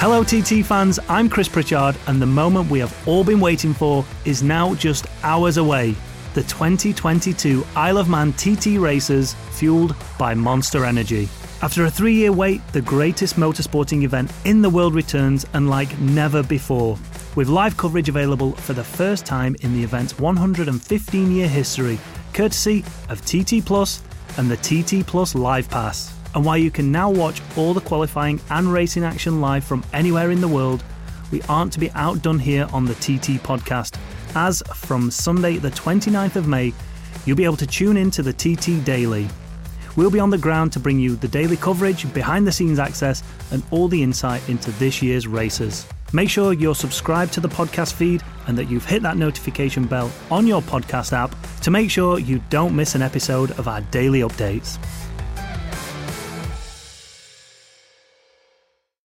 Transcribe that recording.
Hello, TT fans. I'm Chris Pritchard, and the moment we have all been waiting for is now just hours away. The 2022 Isle of Man TT races, fueled by Monster Energy. After a three year wait, the greatest motorsporting event in the world returns, and like never before. With live coverage available for the first time in the event's 115 year history, courtesy of TT Plus and the TT Plus Live Pass and while you can now watch all the qualifying and racing action live from anywhere in the world, we aren't to be outdone here on the TT podcast. As from Sunday, the 29th of May, you'll be able to tune in to the TT Daily. We'll be on the ground to bring you the daily coverage, behind the scenes access, and all the insight into this year's races. Make sure you're subscribed to the podcast feed and that you've hit that notification bell on your podcast app to make sure you don't miss an episode of our daily updates.